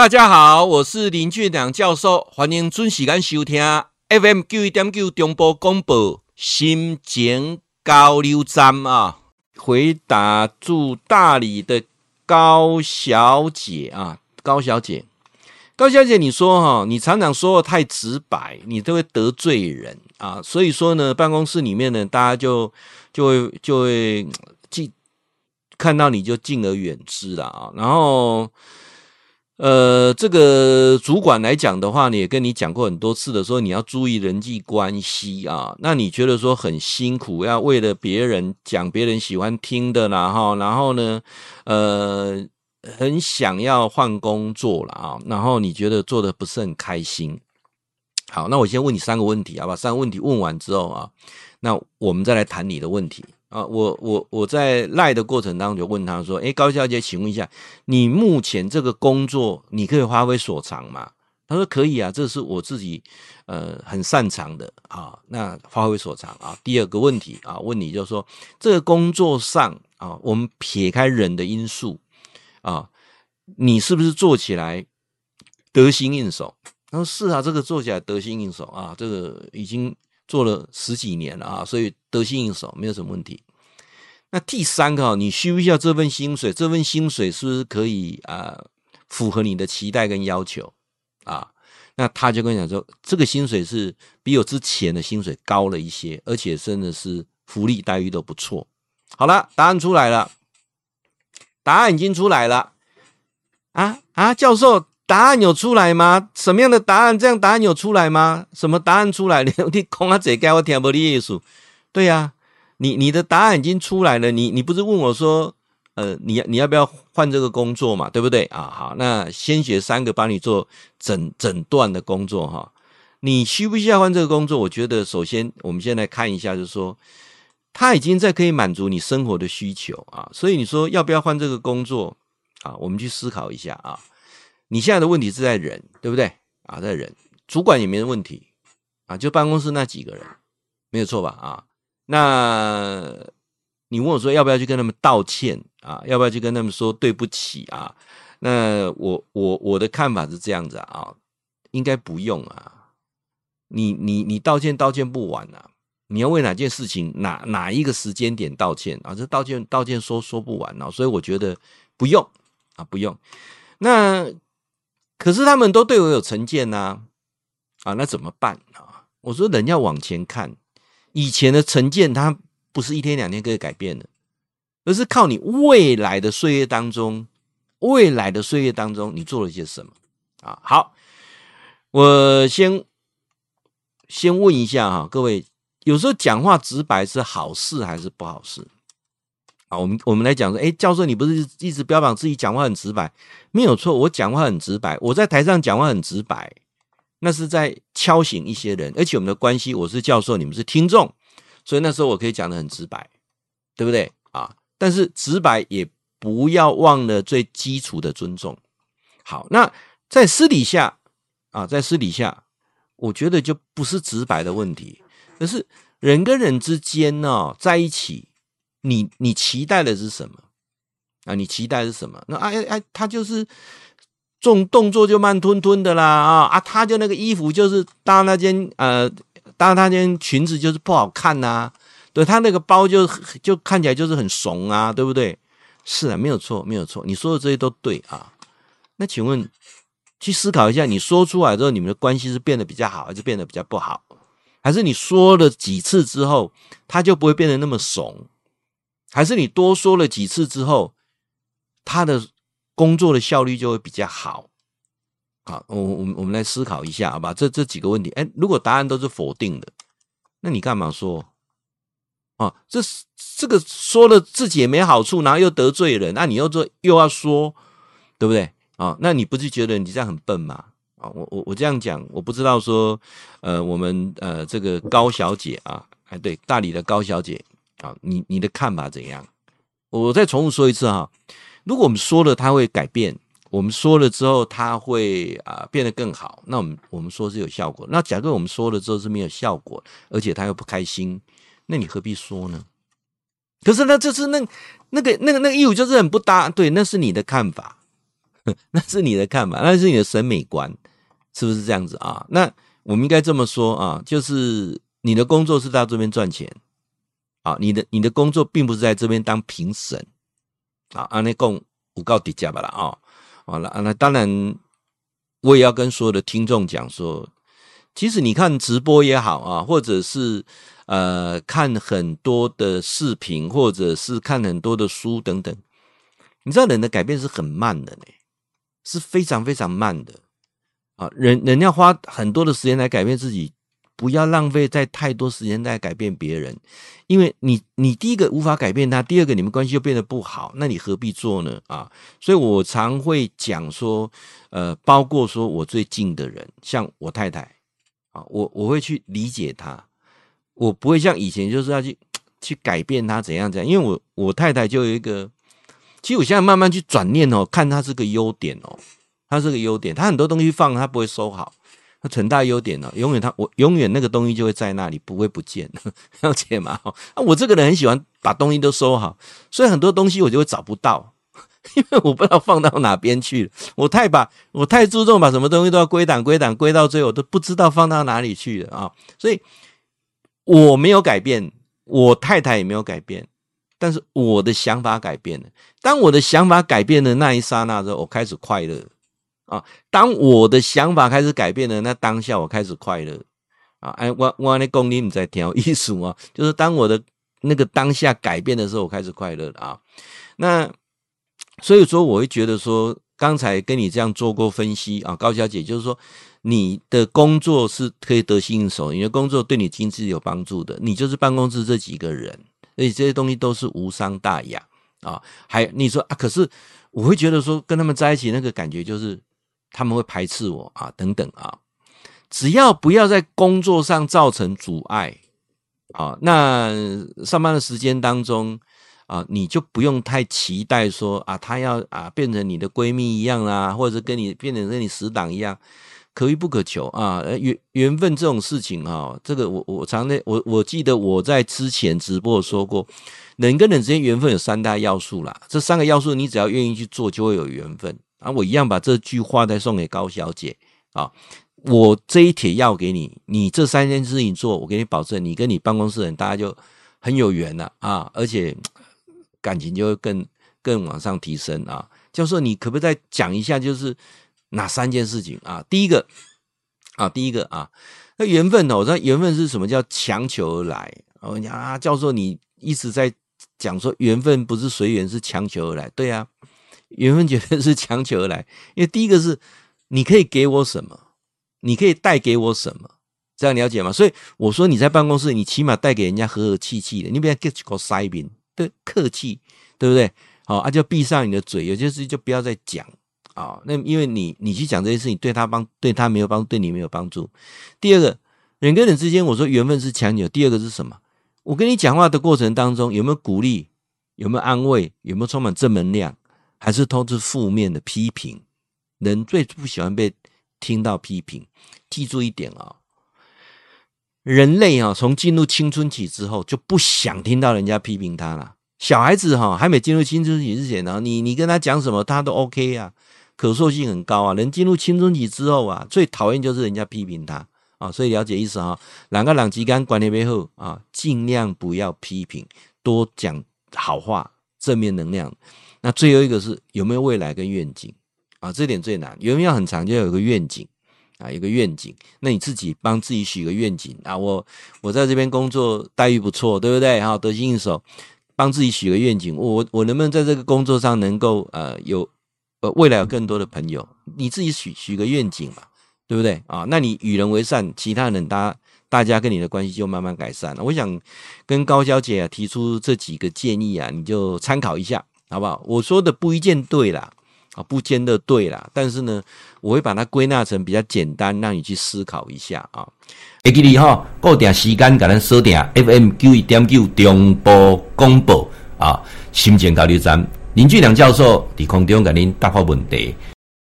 大家好，我是林俊良教授，欢迎准时间收听 FM 九一点九中波广播心情交流站啊。回答住大理的高小姐啊，高小姐，高小姐，你说哈，你常常说的太直白，你都会得罪人啊。所以说呢，办公室里面呢，大家就就会就会敬看到你就敬而远之了啊。然后。呃，这个主管来讲的话，呢也跟你讲过很多次的，说你要注意人际关系啊。那你觉得说很辛苦，要为了别人讲别人喜欢听的啦哈，然后呢，呃，很想要换工作了啊，然后你觉得做的不是很开心。好，那我先问你三个问题，好吧？三个问题问完之后啊，那我们再来谈你的问题。啊，我我我在赖的过程当中就问他说：“哎，高小姐，请问一下，你目前这个工作你可以发挥所长吗？”他说：“可以啊，这是我自己呃很擅长的啊。”那发挥所长啊。第二个问题啊，问你就是说，这个工作上啊，我们撇开人的因素啊，你是不是做起来得心应手？他说：“是啊，这个做起来得心应手啊，这个已经。”做了十几年了啊，所以得心应手，没有什么问题。那第三个，你需不需要这份薪水？这份薪水是不是可以啊、符合你的期待跟要求啊？那他就跟你讲说，这个薪水是比我之前的薪水高了一些，而且真的是福利待遇都不错。好了，答案出来了，答案已经出来了啊啊，教授。答案有出来吗？什么样的答案？这样答案有出来吗？什么答案出来？了 你讲啊，这该我听不利索。对呀、你你的答案已经出来了。你你不是问我说，呃，你你要不要换这个工作嘛？对不对啊？好，那先学三个帮你做诊诊断的工作哈。你需不需要换这个工作？我觉得首先我们先来看一下，就是说他已经在可以满足你生活的需求啊。所以你说要不要换这个工作啊？我们去思考一下啊。你现在的问题是在人，对不对啊？在人，主管也没问题啊，就办公室那几个人，没有错吧？啊，那你问我说要不要去跟他们道歉啊？要不要去跟他们说对不起啊？那我我我的看法是这样子啊，应该不用啊。你你你道歉道歉不完啊，你要为哪件事情哪哪一个时间点道歉啊？这道歉道歉说说不完啊，所以我觉得不用啊，不用。那。可是他们都对我有成见呐，啊，那怎么办啊？我说人要往前看，以前的成见它不是一天两天可以改变的，而是靠你未来的岁月当中，未来的岁月当中你做了些什么啊？好，我先先问一下哈，各位，有时候讲话直白是好事还是不好事？啊，我们我们来讲说，哎，教授，你不是一直标榜自己讲话很直白？没有错，我讲话很直白。我在台上讲话很直白，那是在敲醒一些人。而且我们的关系，我是教授，你们是听众，所以那时候我可以讲得很直白，对不对啊？但是直白也不要忘了最基础的尊重。好，那在私底下啊，在私底下，我觉得就不是直白的问题，而是人跟人之间呢，在一起。你你期待的是什么啊？你期待的是什么？那哎哎，他就是这种动作就慢吞吞的啦啊啊！他就那个衣服就是搭那件呃搭那件裙子就是不好看呐、对他那个包就就看起来就是很怂啊，对不对？是啊，没有错，没有错，你说的这些都对啊。那请问，去思考一下，你说出来之后，你们的关系是变得比较好，还是变得比较不好？还是你说了几次之后，他就不会变得那么怂？还是你多说了几次之后，他的工作的效率就会比较好。好，我我我们来思考一下，好吧？这这几个问题，哎，如果答案都是否定的，那你干嘛说？啊，这这个说了自己也没好处，然后又得罪人，那你又做又要说，对不对？啊，那你不是觉得你这样很笨吗？啊，我我我这样讲，我不知道说，呃，我们呃这个高小姐啊，哎，对，大理的高小姐。啊，你你的看法怎样？我再重复说一次哈，如果我们说了它会改变，我们说了之后它会啊变得更好，那我们我们说是有效果。那假如我们说了之后是没有效果，而且他又不开心，那你何必说呢？可是那这是那那个那个那个义务就是很不搭，对，那是你的看法。那是你的看法，那是你的审美观，是不是这样子啊？那我们应该这么说啊，就是你的工作是到这边赚钱啊，你的你的工作并不是在这边当评审啊。安内共五告底价吧了啊，好了，那当然我也要跟所有的听众讲说，其实你看直播也好啊，或者是呃看很多的视频，或者是看很多的书等等，你知道人的改变是很慢的呢。是非常非常慢的啊！人人要花很多的时间来改变自己，不要浪费在太多时间在改变别人，因为你你第一个无法改变他，第二个你们关系又变得不好，那你何必做呢？啊！所以我常会讲说，呃，包括说我最近的人，像我太太啊，我我会去理解她，我不会像以前就是要去 去改变她怎样怎样，因为我我太太就有一个。其实我现在慢慢去转念哦，看它是个优点哦，它是个优点，它很多东西放它不会收好，它很大优点哦，永远它我永远那个东西就会在那里，不会不见，了解吗？啊，我这个人很喜欢把东西都收好，所以很多东西我就会找不到，因为我不知道放到哪边去了，我太把我太注重把什么东西都要归档归档归到最后，都不知道放到哪里去了啊，所以我没有改变，我太太也没有改变。但是我的想法改变了。当我的想法改变的那一刹那之后，我开始快乐啊！当我的想法开始改变了，那当下我开始快乐啊！哎，我我那功力你在调艺术啊，就是当我的那个当下改变的时候，我开始快乐了啊！那所以说，我会觉得说，刚才跟你这样做过分析啊，高小姐，就是说你的工作是可以得心应手，你的工作对你经济有帮助的，你就是办公室这几个人。所以这些东西都是无伤大雅啊，还你说啊，可是我会觉得说跟他们在一起那个感觉就是他们会排斥我啊，等等啊，只要不要在工作上造成阻碍啊，那上班的时间当中啊，你就不用太期待说啊，她要啊变成你的闺蜜一样啦，或者是跟你变成跟你死党一样。可遇不可求啊，缘缘分这种事情啊，这个我我常在我我记得我在之前直播说过，人跟人之间缘分有三大要素啦，这三个要素你只要愿意去做，就会有缘分啊。我一样把这句话再送给高小姐啊，我这一帖要给你，你这三件事情做，我给你保证，你跟你办公室人大家就很有缘了啊，而且感情就会更更往上提升啊。教授，你可不可以再讲一下，就是？哪三件事情啊？第一个啊，第一个啊，那缘分呢？我知道缘分是什么叫强求而来。我讲啊，教授，你一直在讲说缘分不是随缘，是强求而来。对啊，缘分绝对是强求而来。因为第一个是你可以给我什么，你可以带给我什么，这样了解吗？所以我说你在办公室，你起码带给人家和和气气的，你不要 get 个塞宾，对，客气，对不对？好啊，就闭上你的嘴，有些事情就不要再讲。啊、哦，那因为你你去讲这些事情，对他帮对他没有帮助，对你没有帮助。第二个，人跟人之间，我说缘分是强求。第二个是什么？我跟你讲话的过程当中，有没有鼓励？有没有安慰？有没有充满正能量？还是都是负面的批评？人最不喜欢被听到批评。记住一点啊、人类啊，从进入青春期之后，就不想听到人家批评他了。小孩子哈，还没进入青春期之前呢，你你跟他讲什么，他都 OK 啊。可塑性很高啊！人进入青春期之后啊，最讨厌就是人家批评他啊，所以了解意思哈。两个两极感管理背后啊，尽量不要批评，多讲好话，正面能量。那最后一个是有没有未来跟愿景啊？这点最难。缘分要很长，就要有个愿景啊，有个愿景。那你自己帮自己许个愿景啊，我我在这边工作待遇不错，对不对？好，得心应手，帮自己许个愿景。我我能不能在这个工作上能够呃有。呃，未来有更多的朋友，你自己许许个愿景嘛，对不对啊？那你与人为善，其他人大大家跟你的关系就慢慢改善了。我想跟高小姐啊提出这几个建议啊，你就参考一下，好不好？我说的不一定对啦，啊，不见得对啦，但是呢，我会把它归纳成比较简单，让你去思考一下啊。会记你哈，固定时间给咱锁定 FM 九一点九中波广播啊，心情交流站。林俊良教授在空中给您答复问题。